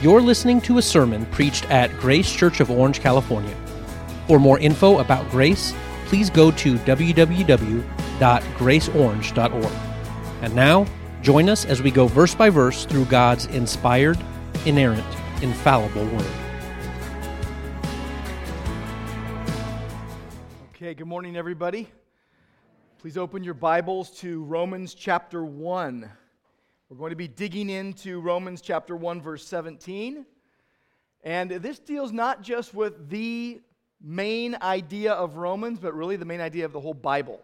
You're listening to a sermon preached at Grace Church of Orange, California. For more info about Grace, please go to www.graceorange.org. And now, join us as we go verse by verse through God's inspired, inerrant, infallible Word. Okay, good morning, everybody. Please open your Bibles to Romans chapter 1. We're going to be digging into Romans chapter 1, verse 17. And this deals not just with the main idea of Romans, but really the main idea of the whole Bible.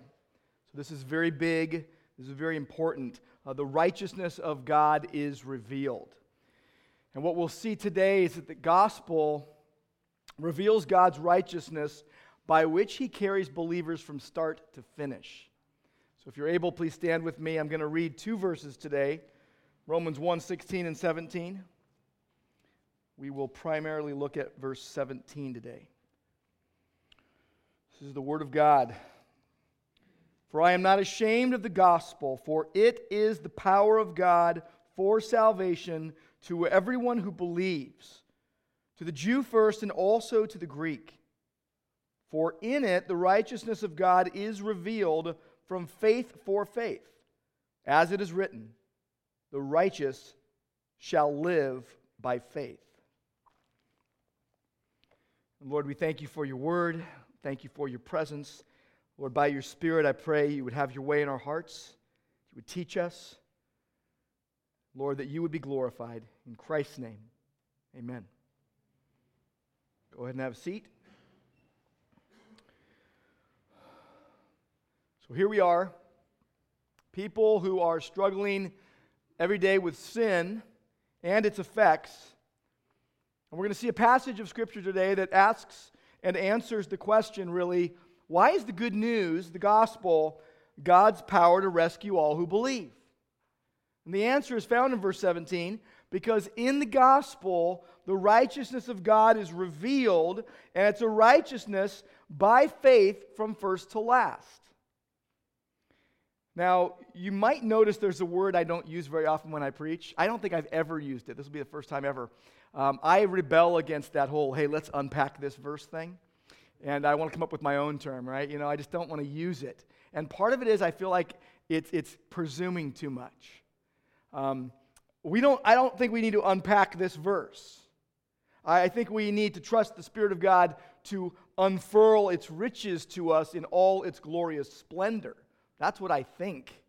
So this is very big, this is very important. Uh, the righteousness of God is revealed. And what we'll see today is that the gospel reveals God's righteousness by which he carries believers from start to finish. So if you're able, please stand with me. I'm going to read two verses today Romans 1 16 and 17. We will primarily look at verse 17 today. This is the Word of God. For I am not ashamed of the gospel, for it is the power of God for salvation to everyone who believes, to the Jew first and also to the Greek. For in it the righteousness of God is revealed from faith for faith, as it is written the righteous shall live by faith. And Lord, we thank you for your word. Thank you for your presence. Lord, by your Spirit, I pray you would have your way in our hearts. You would teach us. Lord, that you would be glorified. In Christ's name, amen. Go ahead and have a seat. So here we are, people who are struggling every day with sin and its effects. And we're going to see a passage of Scripture today that asks and answers the question really why is the good news, the gospel, God's power to rescue all who believe? And the answer is found in verse 17 because in the gospel, the righteousness of God is revealed, and it's a righteousness by faith from first to last. Now, you might notice there's a word I don't use very often when I preach. I don't think I've ever used it. This will be the first time ever. Um, I rebel against that whole, hey, let's unpack this verse thing. And I want to come up with my own term, right? You know, I just don't want to use it. And part of it is I feel like it's, it's presuming too much. Um, we don't, I don't think we need to unpack this verse. I think we need to trust the Spirit of God to unfurl its riches to us in all its glorious splendor. That's what I think.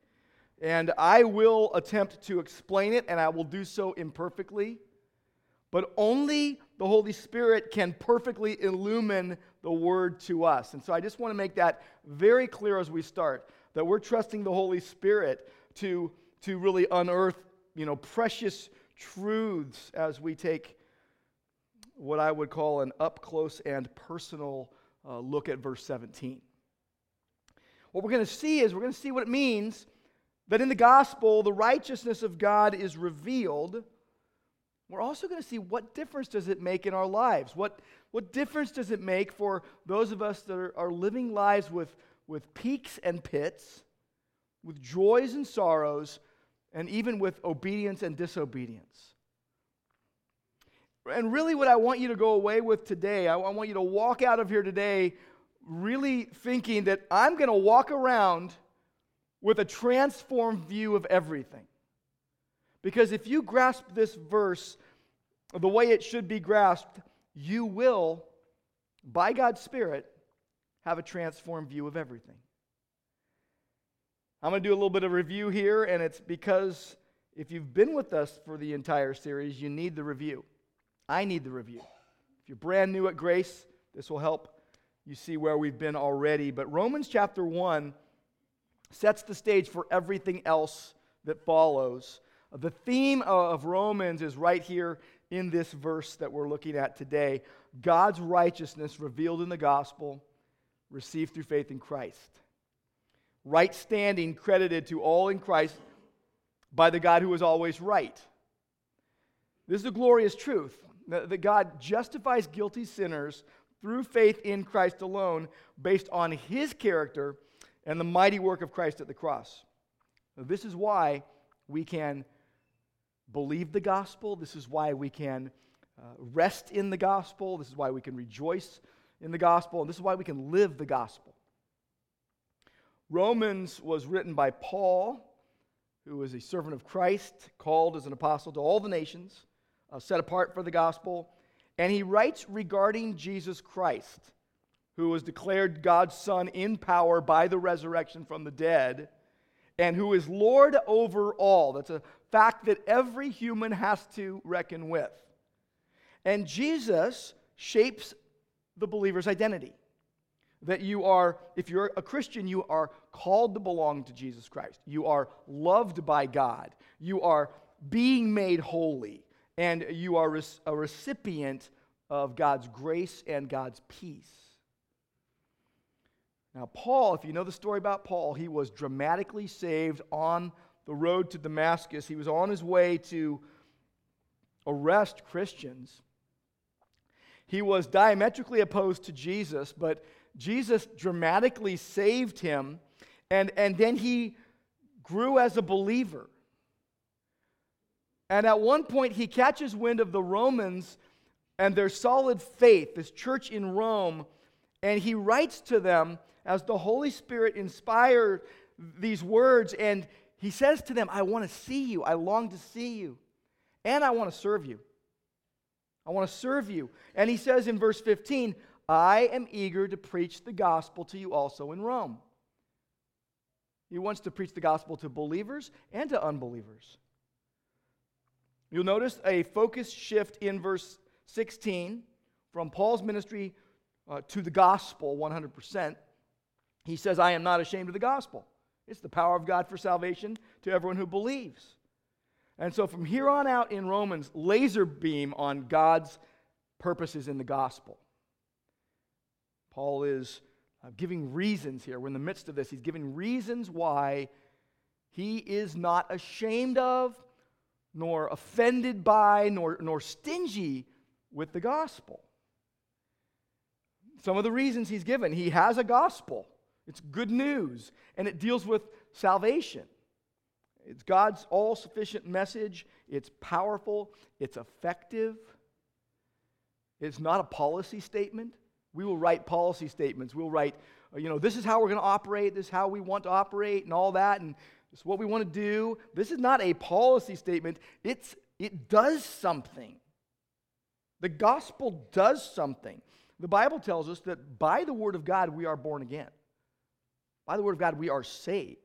And I will attempt to explain it, and I will do so imperfectly. But only the Holy Spirit can perfectly illumine the word to us. And so I just want to make that very clear as we start that we're trusting the Holy Spirit to, to really unearth you know, precious truths as we take what I would call an up close and personal uh, look at verse 17 what we're going to see is we're going to see what it means that in the gospel, the righteousness of God is revealed. We're also going to see what difference does it make in our lives? What, what difference does it make for those of us that are, are living lives with, with peaks and pits, with joys and sorrows, and even with obedience and disobedience? And really, what I want you to go away with today, I want you to walk out of here today really thinking that I'm going to walk around with a transformed view of everything. Because if you grasp this verse the way it should be grasped, you will, by God's Spirit, have a transformed view of everything. I'm going to do a little bit of review here, and it's because if you've been with us for the entire series, you need the review. I need the review. If you're brand new at Grace, this will help you see where we've been already. But Romans chapter 1 sets the stage for everything else that follows. The theme of Romans is right here in this verse that we're looking at today God's righteousness revealed in the gospel, received through faith in Christ. Right standing credited to all in Christ by the God who is always right. This is a glorious truth that God justifies guilty sinners through faith in Christ alone, based on his character and the mighty work of Christ at the cross. This is why we can believe the gospel. This is why we can uh, rest in the gospel. This is why we can rejoice in the gospel. And this is why we can live the gospel. Romans was written by Paul, who was a servant of Christ, called as an apostle to all the nations, uh, set apart for the gospel. And he writes regarding Jesus Christ, who was declared God's Son in power by the resurrection from the dead, and who is Lord over all. That's a fact that every human has to reckon with. And Jesus shapes the believer's identity. That you are, if you're a Christian, you are called to belong to Jesus Christ. You are loved by God. You are being made holy. And you are a recipient of God's grace and God's peace. Now, Paul, if you know the story about Paul, he was dramatically saved on the road to Damascus. He was on his way to arrest Christians. He was diametrically opposed to Jesus, but Jesus dramatically saved him, and, and then he grew as a believer. And at one point, he catches wind of the Romans and their solid faith, this church in Rome, and he writes to them as the Holy Spirit inspired these words, and he says to them, I want to see you, I long to see you, and I want to serve you. I want to serve you. And he says in verse 15, I am eager to preach the gospel to you also in Rome. He wants to preach the gospel to believers and to unbelievers. You'll notice a focus shift in verse 16 from Paul's ministry uh, to the gospel 100%. He says, I am not ashamed of the gospel. It's the power of God for salvation to everyone who believes. And so from here on out in Romans, laser beam on God's purposes in the gospel. Paul is uh, giving reasons here. We're in the midst of this. He's giving reasons why he is not ashamed of, nor offended by, nor, nor stingy with the gospel. Some of the reasons he's given he has a gospel, it's good news, and it deals with salvation. It's God's all sufficient message. It's powerful. It's effective. It's not a policy statement. We will write policy statements. We'll write, you know, this is how we're going to operate, this is how we want to operate, and all that, and what we want to do. This is not a policy statement. It's, it does something. The gospel does something. The Bible tells us that by the word of God, we are born again. By the word of God, we are saved.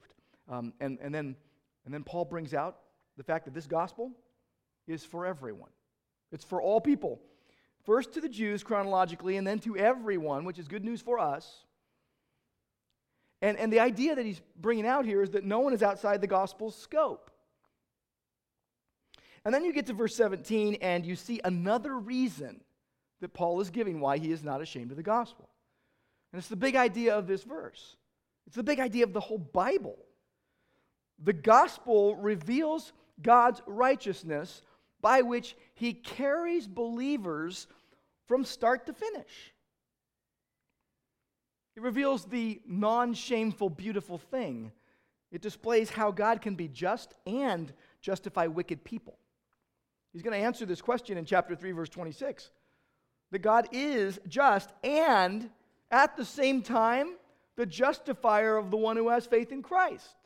Um, and, and then and then Paul brings out the fact that this gospel is for everyone, it's for all people. First to the Jews chronologically, and then to everyone, which is good news for us. And, and the idea that he's bringing out here is that no one is outside the gospel's scope. And then you get to verse 17, and you see another reason that Paul is giving why he is not ashamed of the gospel. And it's the big idea of this verse, it's the big idea of the whole Bible. The gospel reveals God's righteousness by which he carries believers from start to finish. It reveals the non shameful, beautiful thing. It displays how God can be just and justify wicked people. He's going to answer this question in chapter 3, verse 26. That God is just and at the same time the justifier of the one who has faith in Christ.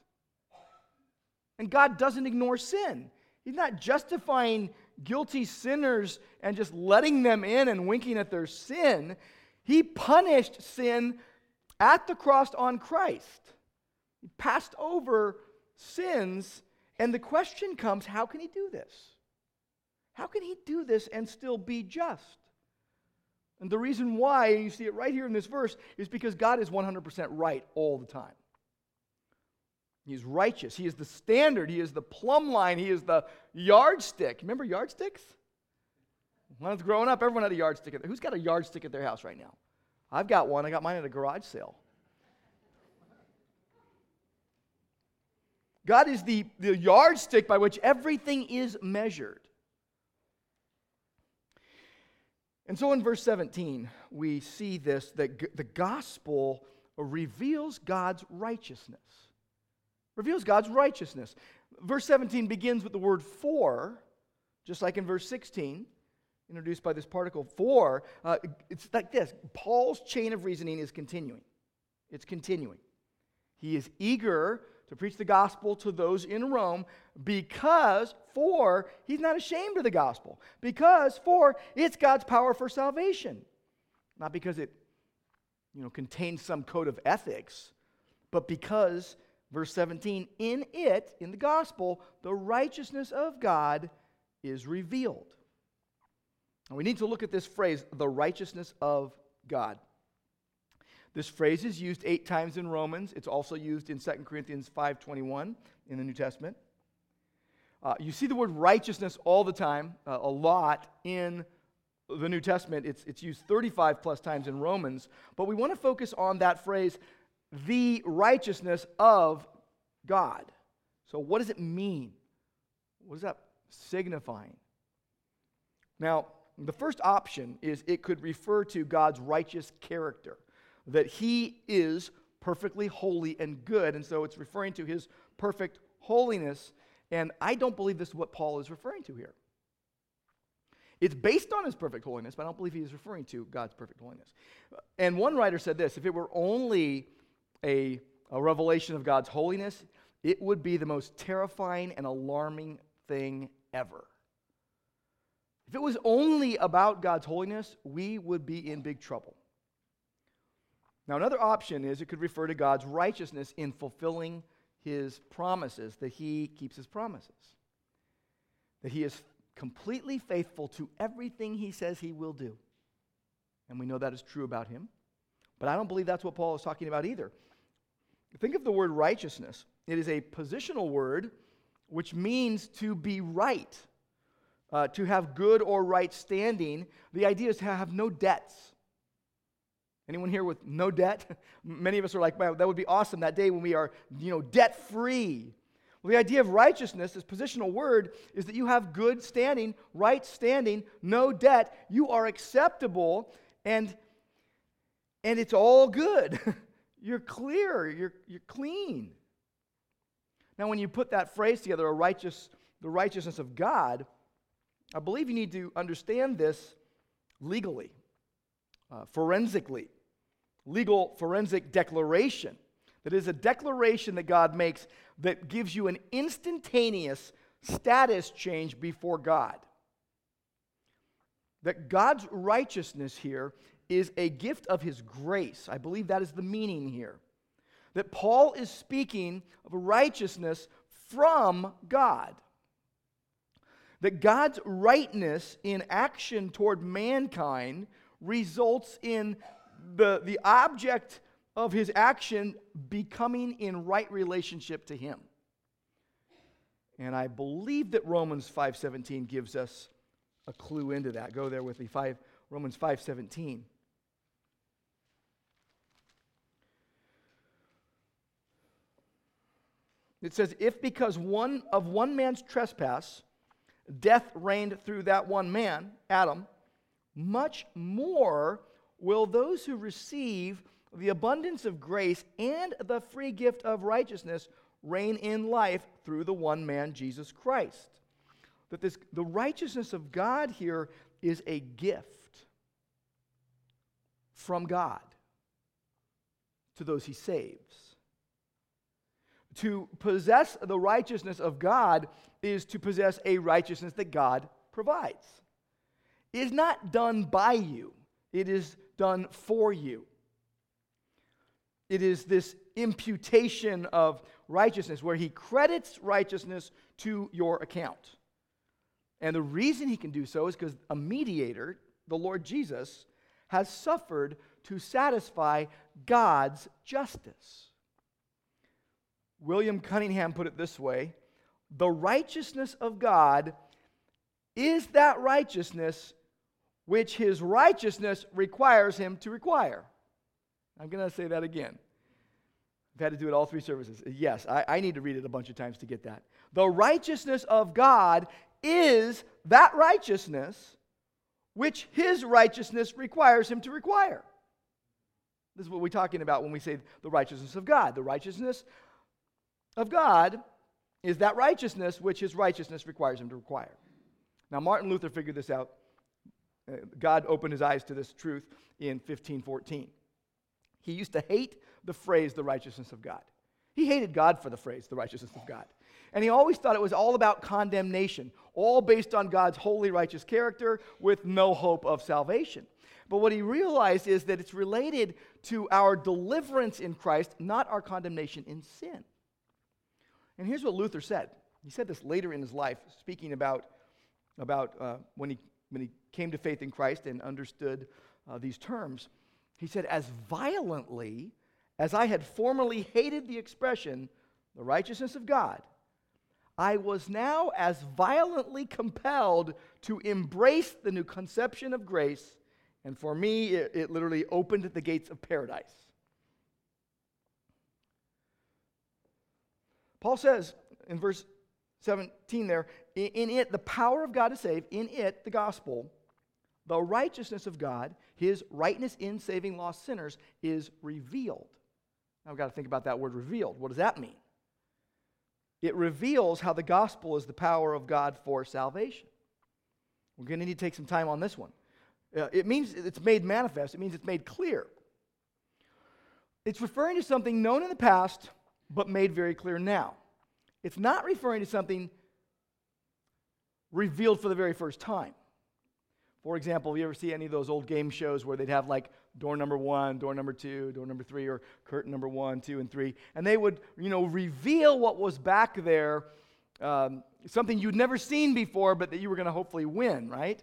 And God doesn't ignore sin. He's not justifying guilty sinners and just letting them in and winking at their sin. He punished sin at the cross on Christ. He passed over sins. And the question comes how can he do this? How can he do this and still be just? And the reason why, you see it right here in this verse, is because God is 100% right all the time. He's righteous. He is the standard. He is the plumb line. He is the yardstick. Remember yardsticks? When I was growing up, everyone had a yardstick. Who's got a yardstick at their house right now? I've got one. I got mine at a garage sale. God is the, the yardstick by which everything is measured. And so in verse 17, we see this that g- the gospel reveals God's righteousness reveals God's righteousness. Verse 17 begins with the word for, just like in verse 16, introduced by this particle for. Uh, it's like this Paul's chain of reasoning is continuing. It's continuing. He is eager to preach the gospel to those in Rome because, for, he's not ashamed of the gospel. Because, for, it's God's power for salvation. Not because it, you know, contains some code of ethics, but because, verse 17, in it, in the gospel, the righteousness of God is revealed. And we need to look at this phrase, the righteousness of God. This phrase is used eight times in Romans. It's also used in 2 Corinthians 5.21 in the New Testament. Uh, you see the word righteousness all the time, uh, a lot in the New Testament. It's, it's used 35 plus times in Romans. But we want to focus on that phrase, the righteousness of God. So, what does it mean? What is that signifying? Now, the first option is it could refer to God's righteous character that he is perfectly holy and good. And so it's referring to his perfect holiness. And I don't believe this is what Paul is referring to here. It's based on his perfect holiness, but I don't believe he is referring to God's perfect holiness. And one writer said this if it were only a, a revelation of God's holiness, it would be the most terrifying and alarming thing ever. If it was only about God's holiness, we would be in big trouble. Now, another option is it could refer to God's righteousness in fulfilling his promises, that he keeps his promises, that he is completely faithful to everything he says he will do. And we know that is true about him. But I don't believe that's what Paul is talking about either. Think of the word righteousness. It is a positional word which means to be right, uh, to have good or right standing. The idea is to have no debts. Anyone here with no debt? Many of us are like, that would be awesome that day when we are, you know, debt free. Well, the idea of righteousness, this positional word, is that you have good standing, right standing, no debt. You are acceptable, and and it's all good. you're clear. You're you're clean. Now, when you put that phrase together, a righteous, the righteousness of God, I believe you need to understand this legally, uh, forensically legal forensic declaration. That is a declaration that God makes that gives you an instantaneous status change before God. That God's righteousness here is a gift of his grace. I believe that is the meaning here. That Paul is speaking of righteousness from God. That God's rightness in action toward mankind results in the, the object of his action becoming in right relationship to him. And I believe that Romans 5:17 gives us a clue into that. Go there with me. 5 Romans 5:17. It says, If because one of one man's trespass death reigned through that one man, Adam, much more will those who receive the abundance of grace and the free gift of righteousness reign in life through the one man, Jesus Christ. That this, the righteousness of God here is a gift from God to those he saves. To possess the righteousness of God is to possess a righteousness that God provides. It is not done by you, it is done for you. It is this imputation of righteousness where he credits righteousness to your account. And the reason he can do so is because a mediator, the Lord Jesus, has suffered to satisfy God's justice. William Cunningham put it this way The righteousness of God is that righteousness which his righteousness requires him to require. I'm going to say that again. I've had to do it all three services. Yes, I, I, need to read it a bunch of times to get that. The righteousness of God is that righteousness which his righteousness requires him to require. This is what we're talking about when we say the righteousness of God. The righteousness of God is that righteousness which his righteousness requires him to require. Now, Martin Luther figured this out. Uh, God opened his eyes to this truth in 1514. He used to hate the phrase the righteousness of God. He hated God for the phrase the righteousness of God. And he always thought it was all about condemnation, all based on God's holy, righteous character with no hope of salvation. But what he realized is that it's related to our deliverance in Christ, not our condemnation in sin. And here's what Luther said. He said this later in his life, speaking about, about uh, when, he, when he came to faith in Christ and understood uh, these terms. He said, As violently as I had formerly hated the expression, the righteousness of God, I was now as violently compelled to embrace the new conception of grace, and for me, it, it literally opened the gates of paradise. Paul says in verse 17 there, in it, the power of God to save, in it, the gospel, the righteousness of God, his rightness in saving lost sinners, is revealed. Now we've got to think about that word revealed. What does that mean? It reveals how the gospel is the power of God for salvation. We're going to need to take some time on this one. Uh, it means it's made manifest, it means it's made clear. It's referring to something known in the past, but made very clear now. It's not referring to something revealed for the very first time. For example, you ever see any of those old game shows where they'd have like door number one, door number two, door number three, or curtain number one, two, and three, and they would, you know, reveal what was back there, um, something you'd never seen before, but that you were going to hopefully win, right?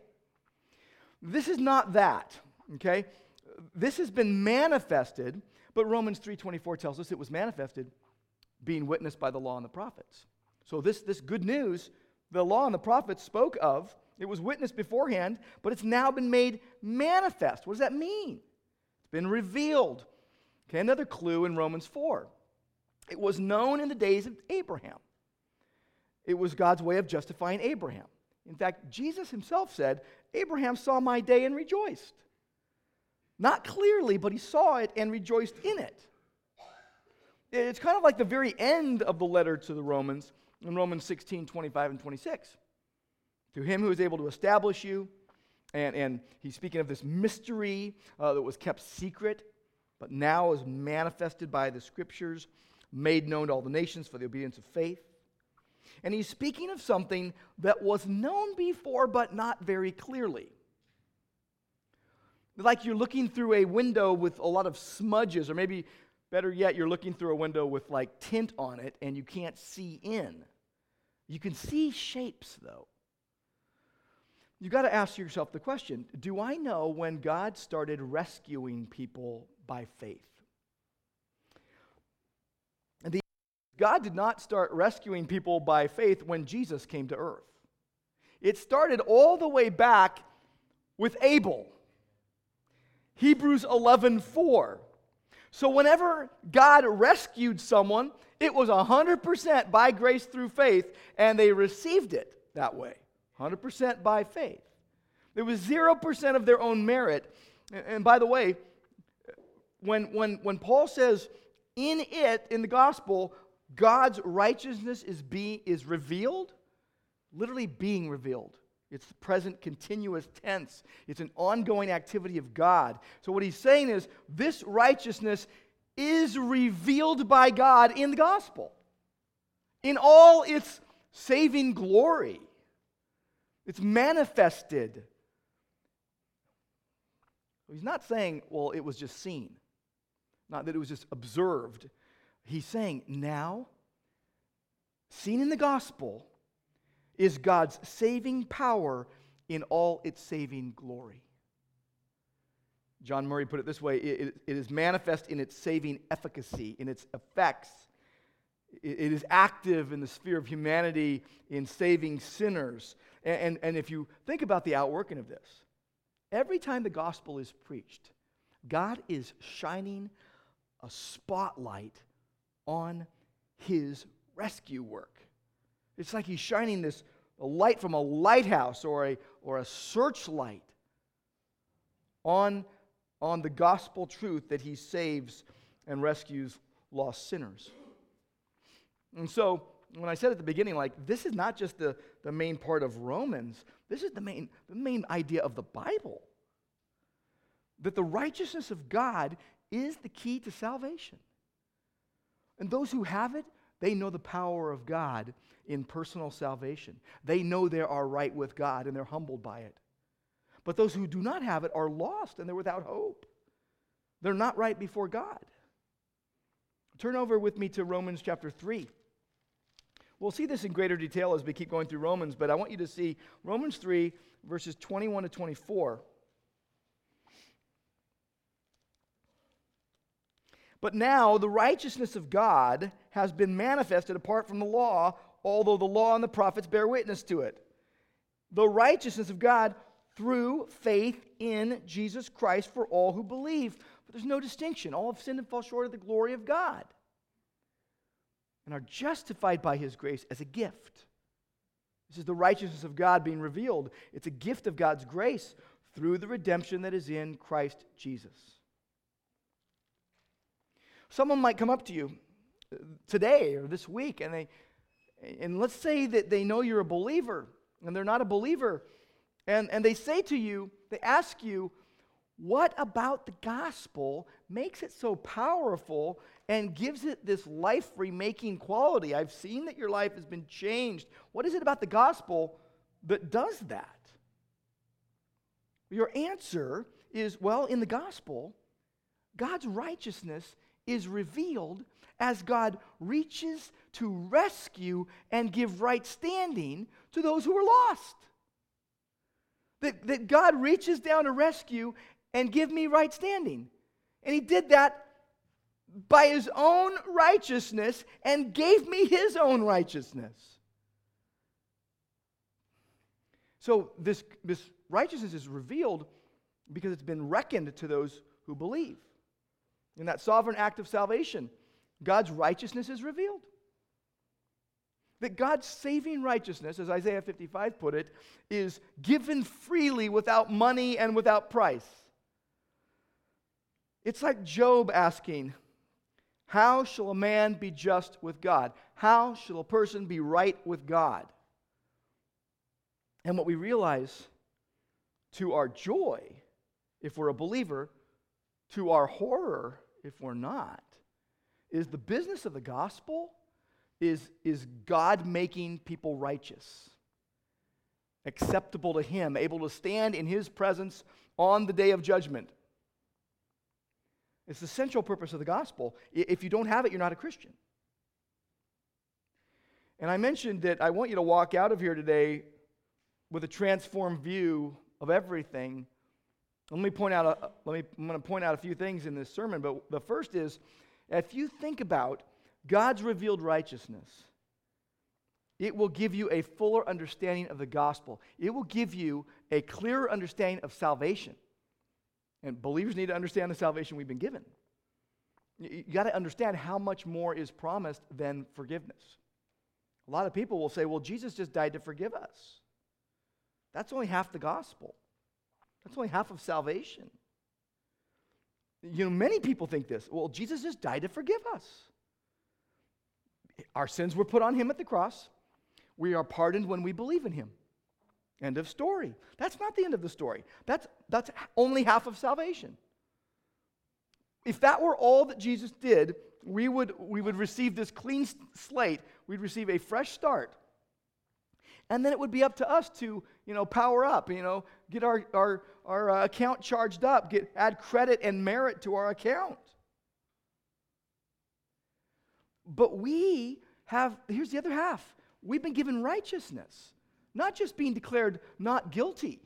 This is not that, okay? This has been manifested, but Romans 3:24 tells us it was manifested being witnessed by the law and the prophets. So this, this good news, the law and the prophets spoke of it was witnessed beforehand, but it's now been made manifest. What does that mean? It's been revealed. Okay, another clue in Romans 4. It was known in the days of Abraham. It was God's way of justifying Abraham. In fact, Jesus himself said, Abraham saw my day and rejoiced. Not clearly, but he saw it and rejoiced in it. It's kind of like the very end of the letter to the Romans in Romans 16 25 and 26. To him who is able to establish you. And, and he's speaking of this mystery uh, that was kept secret, but now is manifested by the scriptures, made known to all the nations for the obedience of faith. And he's speaking of something that was known before, but not very clearly. Like you're looking through a window with a lot of smudges, or maybe better yet, you're looking through a window with like tint on it and you can't see in. You can see shapes, though you've got to ask yourself the question Do I know when God started rescuing people by faith? The, God did not start rescuing people by faith when Jesus came to earth. It started all the way back with Abel. Hebrews 11:4. So whenever God rescued someone, it was 100% by grace through faith and they received it that way. 100% by faith. It was 0% of their own merit. And by the way, when, when, when Paul says, in it, in the gospel, God's righteousness is, be, is revealed, literally being revealed. It's the present continuous tense. It's an ongoing activity of God. So, what he's saying is this righteousness is revealed by God in the gospel, in all its saving glory. It's manifested. He's not saying, well, it was just seen, not that it was just observed. He's saying, now, seen in the gospel, is God's saving power in all its saving glory. John Murray put it this way it, it, is manifest in its saving efficacy, in its effects. It, it is active in the sphere of humanity in saving sinners. And, and, and if you think about the outworking of this, every time the gospel is preached, God is shining a spotlight on his rescue work. It's like he's shining this a light from a lighthouse or a, or a searchlight on, on the gospel truth that he saves and rescues lost sinners. And so when I said at the beginning, like, this is not just the, the main part of Romans, this is the main, the main idea of the Bible. That the righteousness of God is the key to salvation. And those who have it, they know the power of God in personal salvation. They know they are right with God and they're humbled by it. But those who do not have it are lost and they're without hope. They're not right before God. Turn over with me to Romans chapter 3. We'll see this in greater detail as we keep going through Romans, but I want you to see Romans 3, verses 21 to 24. But now the righteousness of God has been manifested apart from the law, although the law and the prophets bear witness to it. The righteousness of God through faith in Jesus Christ for all who believe. But there's no distinction. All have sinned and fall short of the glory of God and are justified by his grace as a gift. This is the righteousness of God being revealed. It's a gift of God's grace through the redemption that is in Christ Jesus. Someone might come up to you uh, today or this week and they and let's say that they know you're a believer and they're not a believer and, and they say to you, they ask you, what about the gospel makes it so powerful and gives it this life remaking quality? I've seen that your life has been changed. What is it about the gospel that does that? Your answer is well, in the gospel, God's righteousness is revealed as God reaches to rescue and give right standing to those who are lost. That, that God reaches down to rescue and give me right standing. And he did that by his own righteousness and gave me his own righteousness. So this, this righteousness is revealed because it's been reckoned to those who believe. In that sovereign act of salvation, God's righteousness is revealed. That God's saving righteousness, as Isaiah 55 put it, is given freely without money and without price. It's like Job asking, How shall a man be just with God? How shall a person be right with God? And what we realize to our joy, if we're a believer, to our horror, if we're not, is the business of the gospel is, is God making people righteous, acceptable to Him, able to stand in His presence on the day of judgment. It's the central purpose of the gospel. If you don't have it, you're not a Christian. And I mentioned that I want you to walk out of here today with a transformed view of everything. Let me point out a, let me, I'm going to point out a few things in this sermon, but the first is if you think about God's revealed righteousness, it will give you a fuller understanding of the gospel. It will give you a clearer understanding of salvation. And believers need to understand the salvation we've been given. You got to understand how much more is promised than forgiveness. A lot of people will say, well, Jesus just died to forgive us. That's only half the gospel, that's only half of salvation. You know, many people think this. Well, Jesus just died to forgive us. Our sins were put on him at the cross. We are pardoned when we believe in him. End of story. That's not the end of the story. That's, that's only half of salvation. If that were all that Jesus did, we would, we would receive this clean slate. We'd receive a fresh start. And then it would be up to us to, you know, power up, you know, get our, our, our uh, account charged up, get, add credit and merit to our account. But we have, here's the other half. We've been given righteousness not just being declared not guilty.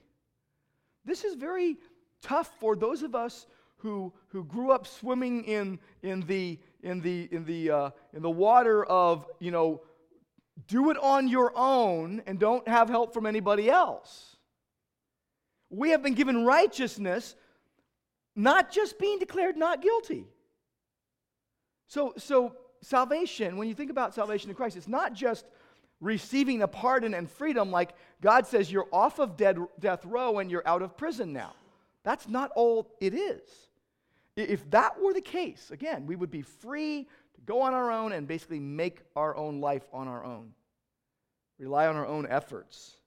This is very tough for those of us who, who grew up swimming in, in, the, in, the, in, the, uh, in the water of, you know, do it on your own and don't have help from anybody else. We have been given righteousness, not just being declared not guilty. So, so salvation, when you think about salvation in Christ, it's not just receiving a pardon and freedom, like God says you're off of dead, death row and you're out of prison now. That's not all it is. If that were the case, again, we would be free to go on our own and basically make our own life on our own, rely on our own efforts.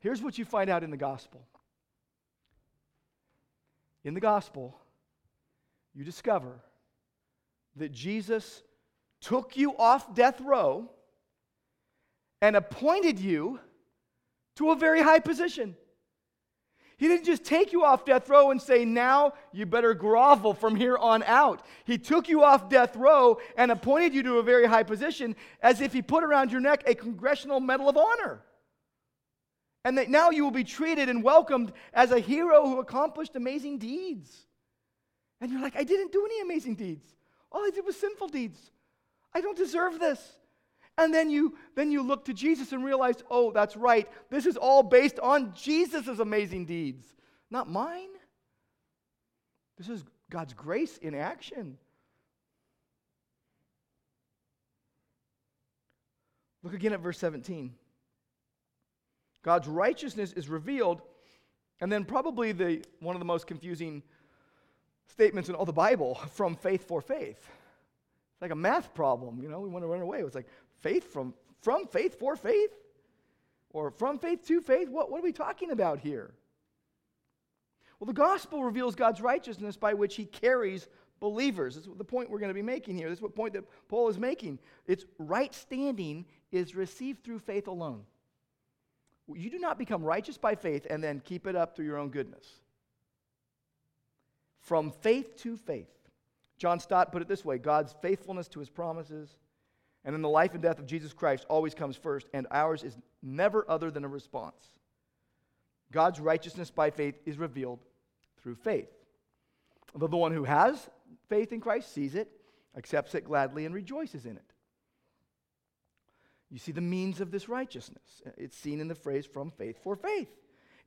Here's what you find out in the gospel. In the gospel, you discover that Jesus took you off death row and appointed you to a very high position. He didn't just take you off death row and say, now you better grovel from here on out. He took you off death row and appointed you to a very high position as if he put around your neck a Congressional Medal of Honor. And that now you will be treated and welcomed as a hero who accomplished amazing deeds. And you're like, I didn't do any amazing deeds. All I did was sinful deeds. I don't deserve this. And then you then you look to Jesus and realize, "Oh, that's right. This is all based on Jesus' amazing deeds, not mine." This is God's grace in action. Look again at verse 17. God's righteousness is revealed, and then probably the one of the most confusing statements in all the Bible from faith for faith. It's like a math problem, you know, we want to run away. It's like Faith from, from faith for faith? Or from faith to faith? What, what are we talking about here? Well, the gospel reveals God's righteousness by which he carries believers. This is the point we're going to be making here. This is what point that Paul is making. It's right standing is received through faith alone. You do not become righteous by faith and then keep it up through your own goodness. From faith to faith. John Stott put it this way God's faithfulness to his promises and in the life and death of Jesus Christ always comes first, and ours is never other than a response. God's righteousness by faith is revealed through faith. The one who has faith in Christ sees it, accepts it gladly, and rejoices in it. You see the means of this righteousness. It's seen in the phrase from faith for faith.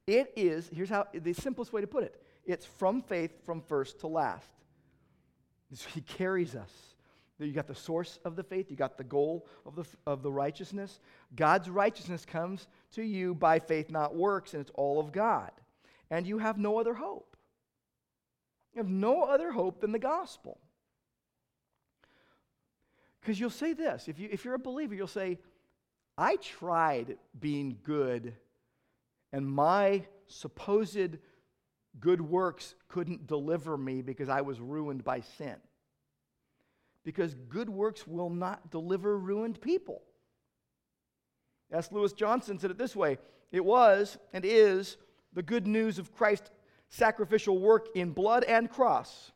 It is, here's how the simplest way to put it it's from faith from first to last. He carries us you got the source of the faith, you got the goal of the, of the righteousness. God's righteousness comes to you by faith, not works, and it's all of God. And you have no other hope. You have no other hope than the gospel. Because you'll say this if, you, if you're a believer, you'll say, I tried being good, and my supposed good works couldn't deliver me because I was ruined by sin because good works will not deliver ruined people. S. Lewis Johnson said it this way It was and is the good news of Christ's sacrificial work in blood and cross,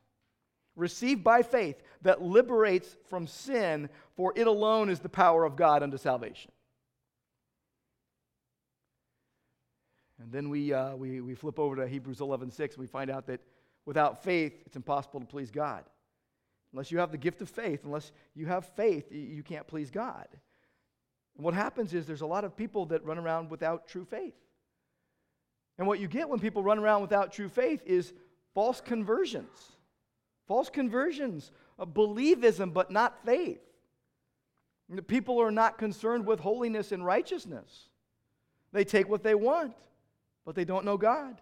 received by faith, that liberates from sin, for it alone is the power of God unto salvation. And then we, uh, we, we flip over to Hebrews 11 6, and we find out that without faith, it's impossible to please God. Unless you have the gift of faith, unless you have faith, you can't please God. And what happens is there's a lot of people that run around without true faith. And what you get when people run around without true faith is false conversions. False conversions, of believism, but not faith. And the people are not concerned with holiness and righteousness. They take what they want, but they don't know God.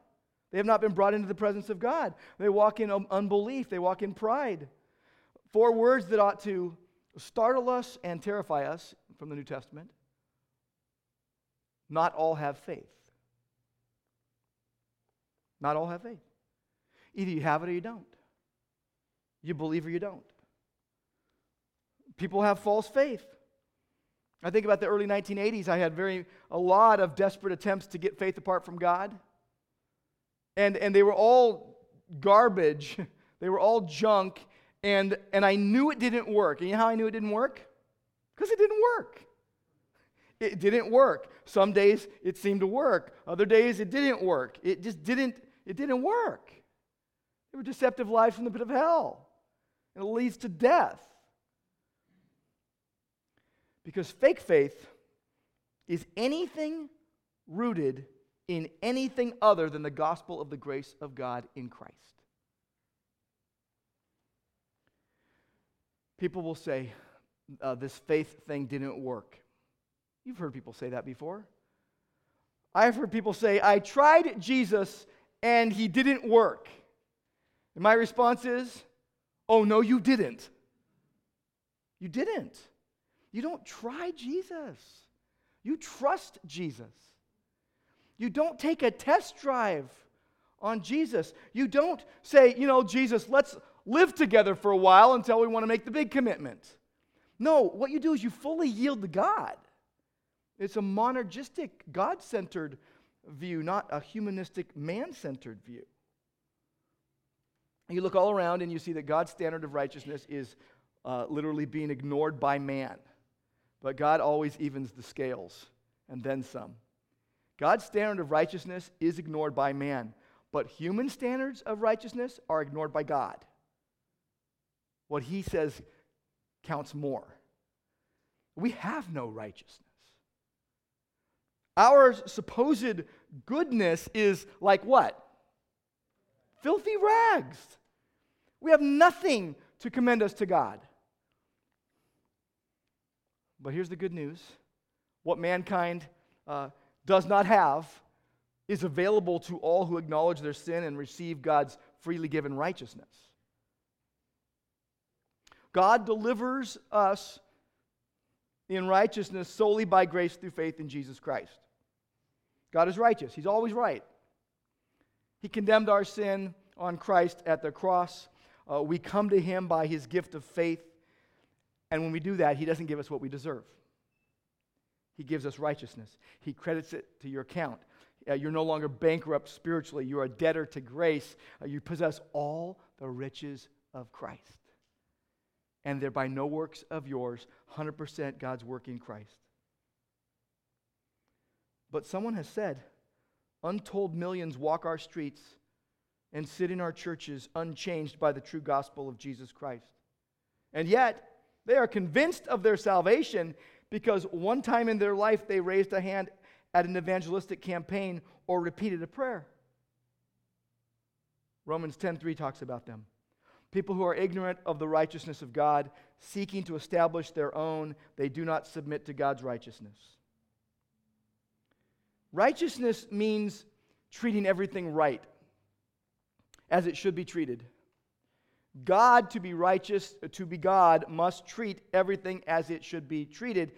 They have not been brought into the presence of God. They walk in unbelief, they walk in pride. Four words that ought to startle us and terrify us from the New Testament. Not all have faith. Not all have faith. Either you have it or you don't. You believe or you don't. People have false faith. I think about the early 1980s. I had very a lot of desperate attempts to get faith apart from God. And, and they were all garbage. They were all junk and, and I knew it didn't work. And you know how I knew it didn't work? Because it didn't work. It didn't work. Some days it seemed to work. Other days it didn't work. It just didn't, it didn't work. They were deceptive lies from the pit of hell. And it leads to death. Because fake faith is anything rooted in anything other than the gospel of the grace of God in Christ. People will say, uh, this faith thing didn't work. You've heard people say that before. I've heard people say, I tried Jesus and he didn't work. And my response is, oh, no, you didn't. You didn't. You don't try Jesus. You trust Jesus. You don't take a test drive on Jesus. You don't say, you know, Jesus, let's live together for a while until we want to make the big commitment. No, what you do is you fully yield to God. It's a monergistic, God centered view, not a humanistic, man centered view. You look all around and you see that God's standard of righteousness is uh, literally being ignored by man. But God always evens the scales and then some. God's standard of righteousness is ignored by man, but human standards of righteousness are ignored by God. What he says counts more. We have no righteousness. Our supposed goodness is like what? Filthy rags. We have nothing to commend us to God. But here's the good news what mankind uh, does not have is available to all who acknowledge their sin and receive God's freely given righteousness. God delivers us in righteousness solely by grace through faith in Jesus Christ. God is righteous, He's always right. He condemned our sin on Christ at the cross. Uh, we come to Him by His gift of faith. And when we do that, He doesn't give us what we deserve. He gives us righteousness, He credits it to your account. Uh, you're no longer bankrupt spiritually. You're a debtor to grace. Uh, you possess all the riches of Christ. And they're by no works of yours, 100% God's work in Christ. But someone has said, untold millions walk our streets and sit in our churches unchanged by the true gospel of Jesus Christ. And yet, they are convinced of their salvation because one time in their life they raised a hand at an evangelistic campaign or repeated a prayer. Romans 10:3 talks about them. People who are ignorant of the righteousness of God, seeking to establish their own, they do not submit to God's righteousness. Righteousness means treating everything right as it should be treated. God, to be righteous, uh, to be God, must treat everything as it should be treated,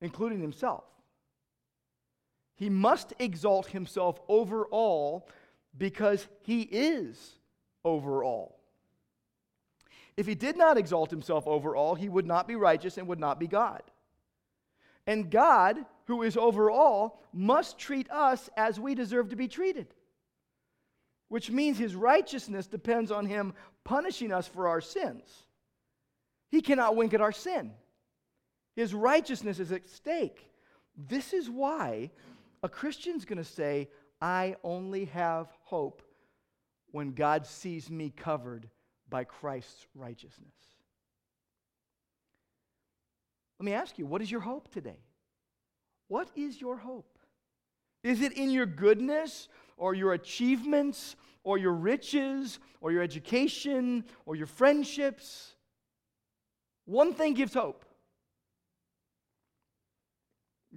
including himself. He must exalt himself over all because he is over all. If he did not exalt himself over all, he would not be righteous and would not be God. And God, who is over all, must treat us as we deserve to be treated which means his righteousness depends on him punishing us for our sins. He cannot wink at our sin. His righteousness is at stake. This is why a Christian's going to say, I only have hope when God sees me covered by Christ's righteousness. Let me ask you, what is your hope today? What is your hope? Is it in your goodness or your achievements or your riches or your education or your friendships. One thing gives hope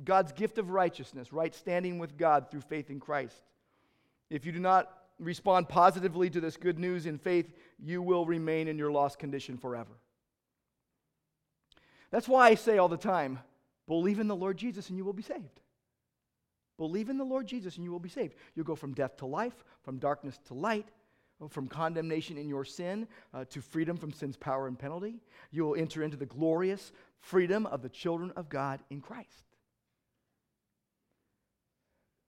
God's gift of righteousness, right standing with God through faith in Christ. If you do not respond positively to this good news in faith, you will remain in your lost condition forever. That's why I say all the time believe in the Lord Jesus and you will be saved. Believe in the Lord Jesus and you will be saved. You'll go from death to life, from darkness to light, from condemnation in your sin uh, to freedom from sin's power and penalty. You will enter into the glorious freedom of the children of God in Christ.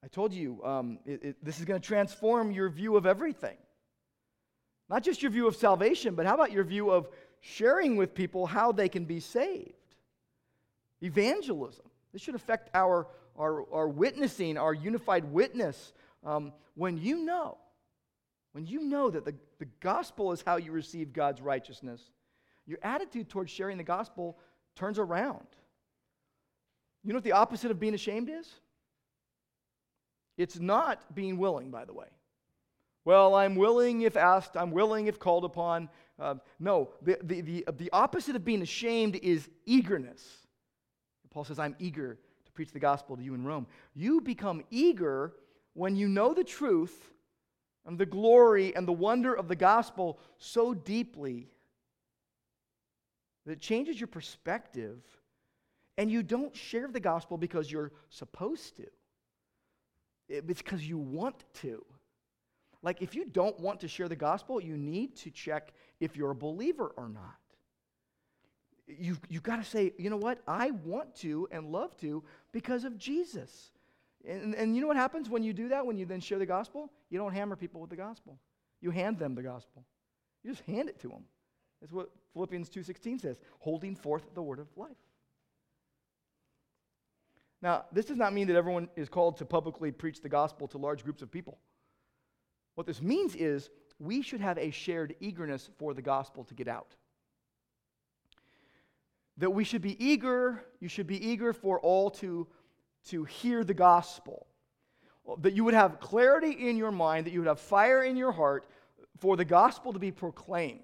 I told you um, it, it, this is going to transform your view of everything. Not just your view of salvation, but how about your view of sharing with people how they can be saved? Evangelism. This should affect our our, our witnessing, our unified witness, um, when you know, when you know that the, the gospel is how you receive God's righteousness, your attitude towards sharing the gospel turns around. You know what the opposite of being ashamed is? It's not being willing, by the way. Well, I'm willing if asked, I'm willing if called upon. Uh, no, the, the, the, the opposite of being ashamed is eagerness. Paul says, I'm eager preach the gospel to you in Rome. You become eager when you know the truth and the glory and the wonder of the gospel so deeply that it changes your perspective, and you don't share the gospel because you're supposed to. It's because you want to. Like, if you don't want to share the gospel, you need to check if you're a believer or not. You, you've got to say, you know what? I want to and love to because of Jesus. And, and you know what happens when you do that, when you then share the gospel? You don't hammer people with the gospel. You hand them the gospel. You just hand it to them. That's what Philippians 2.16 says, holding forth the word of life. Now, this does not mean that everyone is called to publicly preach the gospel to large groups of people. What this means is we should have a shared eagerness for the gospel to get out. That we should be eager, you should be eager for all to, to hear the gospel. That you would have clarity in your mind, that you would have fire in your heart for the gospel to be proclaimed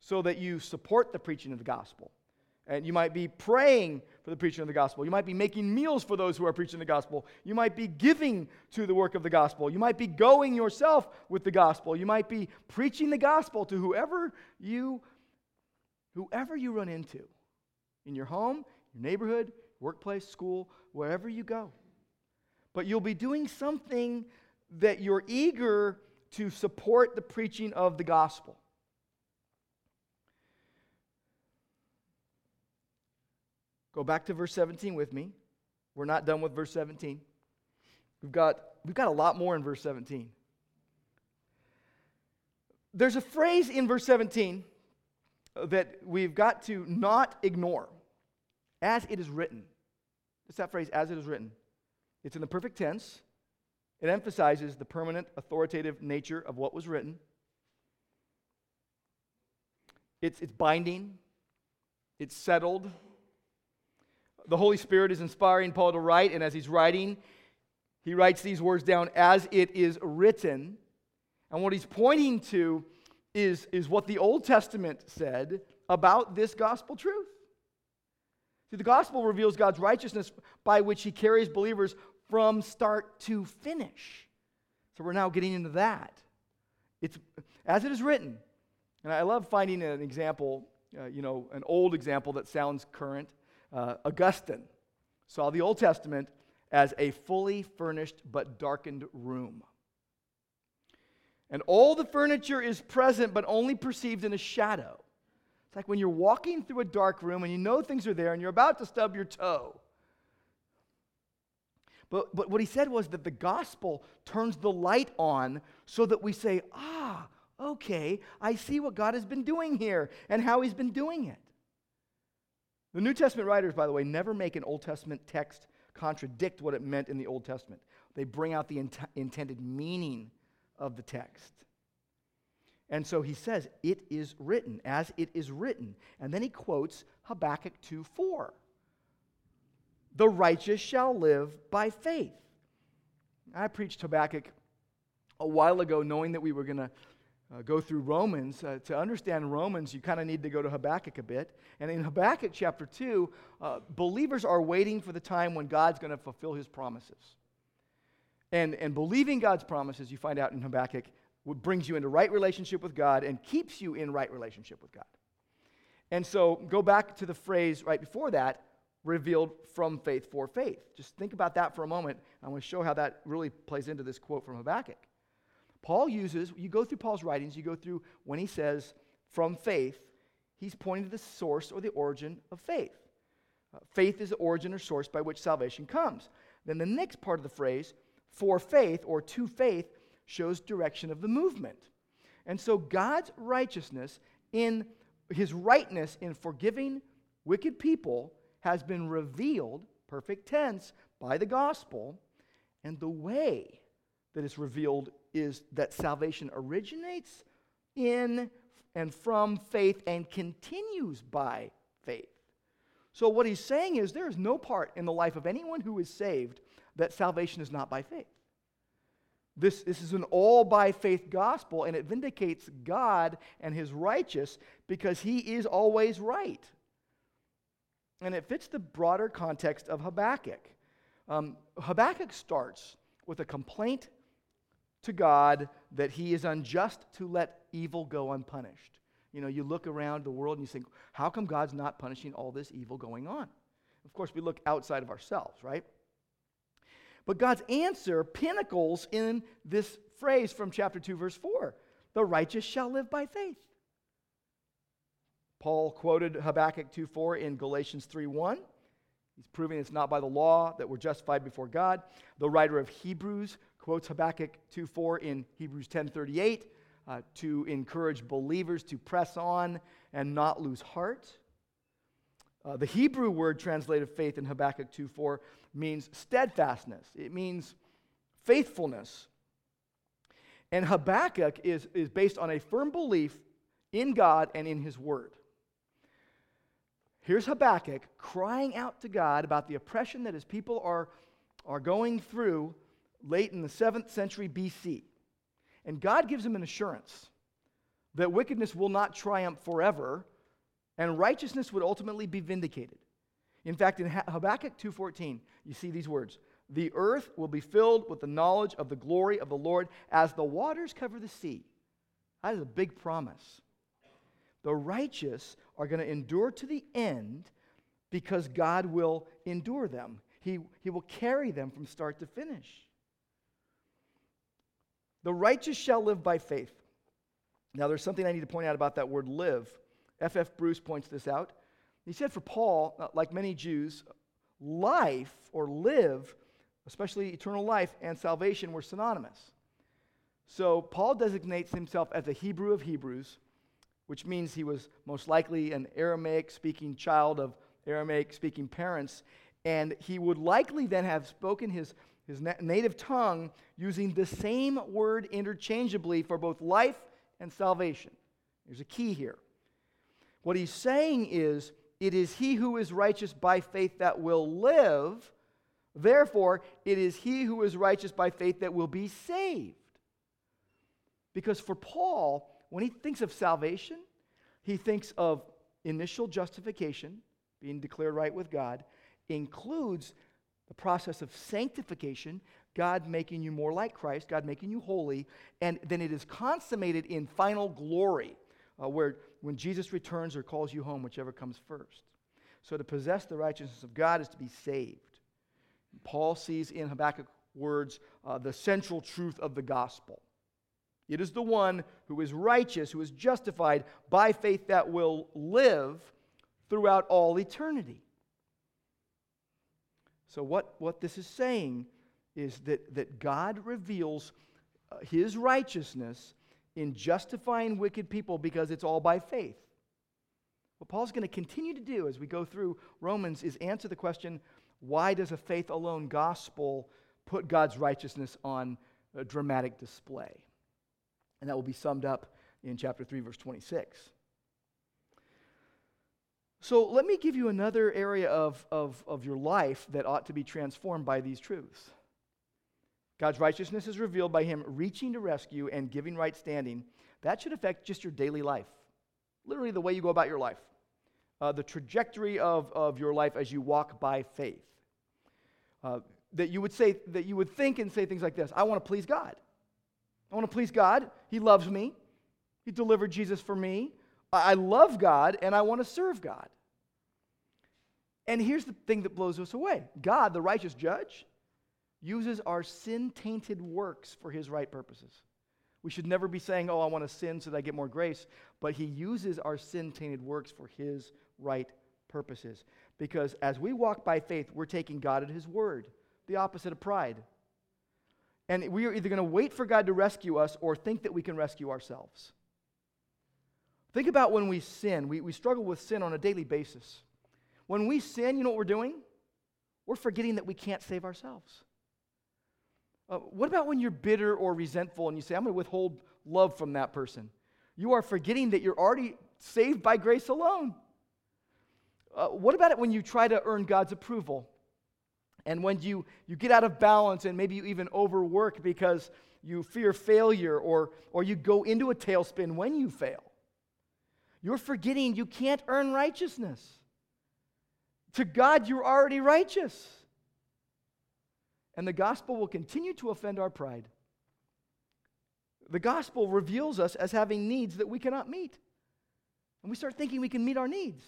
so that you support the preaching of the gospel. And you might be praying for the preaching of the gospel. You might be making meals for those who are preaching the gospel. You might be giving to the work of the gospel. You might be going yourself with the gospel. You might be preaching the gospel to whoever you whoever you run into in your home, your neighborhood, workplace, school, wherever you go. But you'll be doing something that you're eager to support the preaching of the gospel. Go back to verse 17 with me. We're not done with verse 17. We've got, we've got a lot more in verse 17. There's a phrase in verse 17 that we've got to not ignore as it is written. It's that phrase, as it is written. It's in the perfect tense. It emphasizes the permanent, authoritative nature of what was written. It's, it's binding, it's settled, the Holy Spirit is inspiring Paul to write, and as he's writing, he writes these words down as it is written. And what he's pointing to is, is what the Old Testament said about this gospel truth. See, the gospel reveals God's righteousness by which he carries believers from start to finish. So we're now getting into that. It's as it is written. And I love finding an example, uh, you know, an old example that sounds current uh, Augustine saw the Old Testament as a fully furnished but darkened room. And all the furniture is present but only perceived in a shadow. It's like when you're walking through a dark room and you know things are there and you're about to stub your toe. But, but what he said was that the gospel turns the light on so that we say, ah, okay, I see what God has been doing here and how he's been doing it. The New Testament writers, by the way, never make an Old Testament text contradict what it meant in the Old Testament. They bring out the int- intended meaning of the text. And so he says, It is written, as it is written. And then he quotes Habakkuk 2 4. The righteous shall live by faith. I preached Habakkuk a while ago, knowing that we were going to uh, go through Romans. Uh, to understand Romans, you kind of need to go to Habakkuk a bit. And in Habakkuk chapter 2, uh, believers are waiting for the time when God's going to fulfill his promises. And, and believing God's promises, you find out in Habakkuk, brings you into right relationship with God and keeps you in right relationship with God. And so go back to the phrase right before that, revealed from faith for faith. Just think about that for a moment. I want to show how that really plays into this quote from Habakkuk. Paul uses, you go through Paul's writings, you go through when he says from faith, he's pointing to the source or the origin of faith. Uh, faith is the origin or source by which salvation comes. Then the next part of the phrase, for faith or to faith, shows direction of the movement. And so God's righteousness in his rightness in forgiving wicked people has been revealed, perfect tense, by the gospel, and the way that is revealed is that salvation originates in and from faith and continues by faith. So, what he's saying is there is no part in the life of anyone who is saved that salvation is not by faith. This, this is an all by faith gospel, and it vindicates God and his righteous because he is always right. And it fits the broader context of Habakkuk. Um, Habakkuk starts with a complaint to God that he is unjust to let evil go unpunished. You know, you look around the world and you think, how come God's not punishing all this evil going on? Of course, we look outside of ourselves, right? But God's answer pinnacles in this phrase from chapter 2, verse 4 the righteous shall live by faith. Paul quoted Habakkuk 2:4 in Galatians 3:1. He's proving it's not by the law that we're justified before God. The writer of Hebrews quotes Habakkuk 2:4 in Hebrews 10:38 uh, to encourage believers to press on and not lose heart. Uh, the Hebrew word translated faith in Habakkuk 2:4 means steadfastness. It means faithfulness. And Habakkuk is, is based on a firm belief in God and in his word. Here's Habakkuk crying out to God about the oppression that his people are, are going through late in the 7th century BC. And God gives him an assurance that wickedness will not triumph forever and righteousness would ultimately be vindicated. In fact, in Habakkuk 2:14, you see these words, "The earth will be filled with the knowledge of the glory of the Lord as the waters cover the sea." That is a big promise the righteous are going to endure to the end because God will endure them. He, he will carry them from start to finish. The righteous shall live by faith. Now, there's something I need to point out about that word live. F.F. F. Bruce points this out. He said for Paul, uh, like many Jews, life or live, especially eternal life and salvation, were synonymous. So Paul designates himself as a Hebrew of Hebrews which means he was most likely an Aramaic speaking child of Aramaic speaking parents. And he would likely then have spoken his, his native tongue using the same word interchangeably for both life and salvation. There's a key here. What he's saying is, it is he who is righteous by faith that will live. Therefore, it is he who is righteous by faith that will be saved. Because for Paul, when he thinks of salvation, he thinks of initial justification, being declared right with God, includes the process of sanctification, God making you more like Christ, God making you holy, and then it is consummated in final glory, uh, where when Jesus returns or calls you home, whichever comes first. So to possess the righteousness of God is to be saved. Paul sees in Habakkuk words uh, the central truth of the gospel. It is the one who is righteous, who is justified by faith that will live throughout all eternity. So, what, what this is saying is that, that God reveals uh, his righteousness in justifying wicked people because it's all by faith. What Paul's going to continue to do as we go through Romans is answer the question why does a faith alone gospel put God's righteousness on a dramatic display? And that will be summed up in chapter 3, verse 26. So let me give you another area of, of, of your life that ought to be transformed by these truths. God's righteousness is revealed by Him reaching to rescue and giving right standing. That should affect just your daily life, literally, the way you go about your life, uh, the trajectory of, of your life as you walk by faith. Uh, that you would say, that you would think and say things like this I want to please God. I want to please God. He loves me. He delivered Jesus for me. I love God and I want to serve God. And here's the thing that blows us away God, the righteous judge, uses our sin tainted works for his right purposes. We should never be saying, Oh, I want to sin so that I get more grace, but he uses our sin tainted works for his right purposes. Because as we walk by faith, we're taking God at his word, the opposite of pride. And we are either going to wait for God to rescue us or think that we can rescue ourselves. Think about when we sin. We, we struggle with sin on a daily basis. When we sin, you know what we're doing? We're forgetting that we can't save ourselves. Uh, what about when you're bitter or resentful and you say, I'm going to withhold love from that person? You are forgetting that you're already saved by grace alone. Uh, what about it when you try to earn God's approval? And when you, you get out of balance and maybe you even overwork because you fear failure or, or you go into a tailspin when you fail, you're forgetting you can't earn righteousness. To God, you're already righteous. And the gospel will continue to offend our pride. The gospel reveals us as having needs that we cannot meet. And we start thinking we can meet our needs.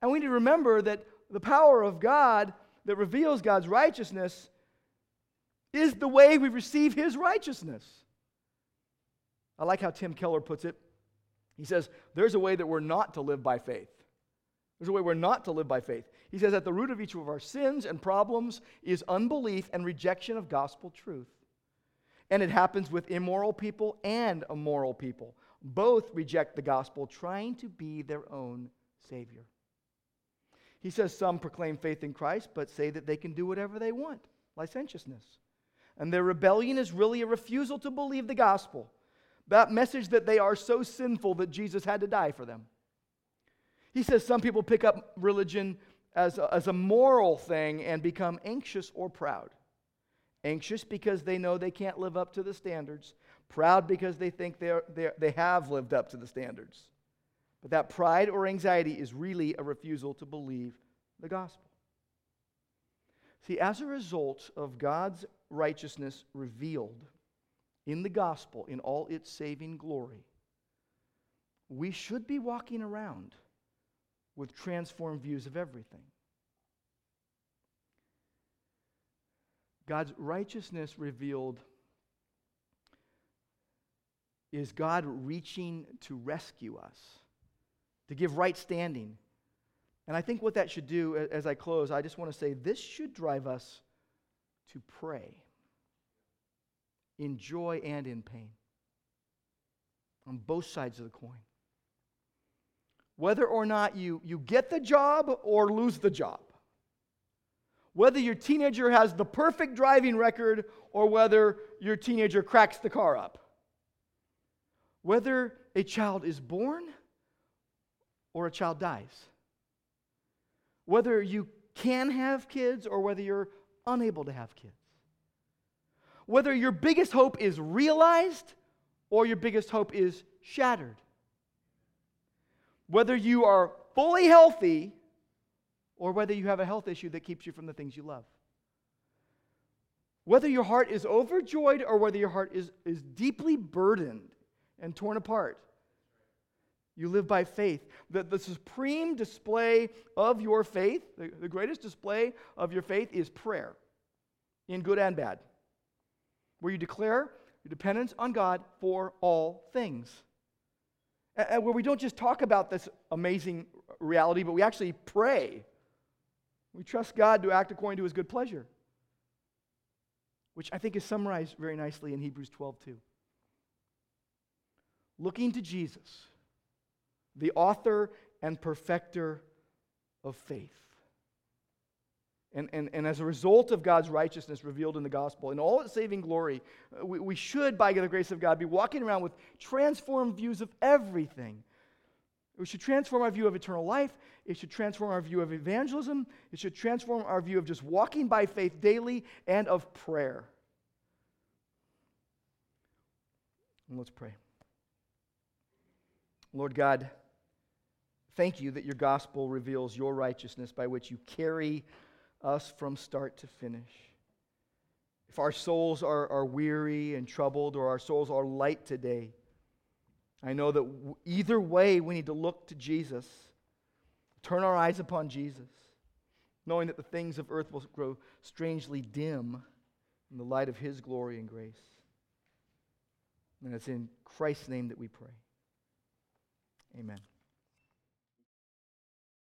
And we need to remember that the power of God that reveals God's righteousness is the way we receive his righteousness. I like how Tim Keller puts it. He says, There's a way that we're not to live by faith. There's a way we're not to live by faith. He says, At the root of each of our sins and problems is unbelief and rejection of gospel truth. And it happens with immoral people and immoral people. Both reject the gospel, trying to be their own Savior. He says some proclaim faith in Christ, but say that they can do whatever they want licentiousness. And their rebellion is really a refusal to believe the gospel, that message that they are so sinful that Jesus had to die for them. He says some people pick up religion as a, as a moral thing and become anxious or proud. Anxious because they know they can't live up to the standards, proud because they think they're, they're, they have lived up to the standards. But that pride or anxiety is really a refusal to believe the gospel. See, as a result of God's righteousness revealed in the gospel in all its saving glory, we should be walking around with transformed views of everything. God's righteousness revealed is God reaching to rescue us, to give right standing. And I think what that should do, as I close, I just want to say this should drive us to pray in joy and in pain on both sides of the coin. Whether or not you, you get the job or lose the job. Whether your teenager has the perfect driving record or whether your teenager cracks the car up. Whether a child is born or a child dies. Whether you can have kids or whether you're unable to have kids. Whether your biggest hope is realized or your biggest hope is shattered. Whether you are fully healthy or whether you have a health issue that keeps you from the things you love. Whether your heart is overjoyed or whether your heart is, is deeply burdened and torn apart. You live by faith. The, the supreme display of your faith, the, the greatest display of your faith is prayer, in good and bad, where you declare your dependence on God for all things. And where we don't just talk about this amazing reality, but we actually pray. We trust God to act according to his good pleasure, which I think is summarized very nicely in Hebrews 12 2 looking to Jesus, the author and perfecter of faith. And, and, and as a result of God's righteousness revealed in the gospel, in all its saving glory, uh, we, we should, by the grace of God, be walking around with transformed views of everything. It should transform our view of eternal life. It should transform our view of evangelism. It should transform our view of just walking by faith daily and of prayer. And let's pray. Lord God, thank you that your gospel reveals your righteousness by which you carry us from start to finish. If our souls are, are weary and troubled or our souls are light today, I know that either way we need to look to Jesus, turn our eyes upon Jesus, knowing that the things of earth will grow strangely dim in the light of his glory and grace. And it's in Christ's name that we pray. Amen.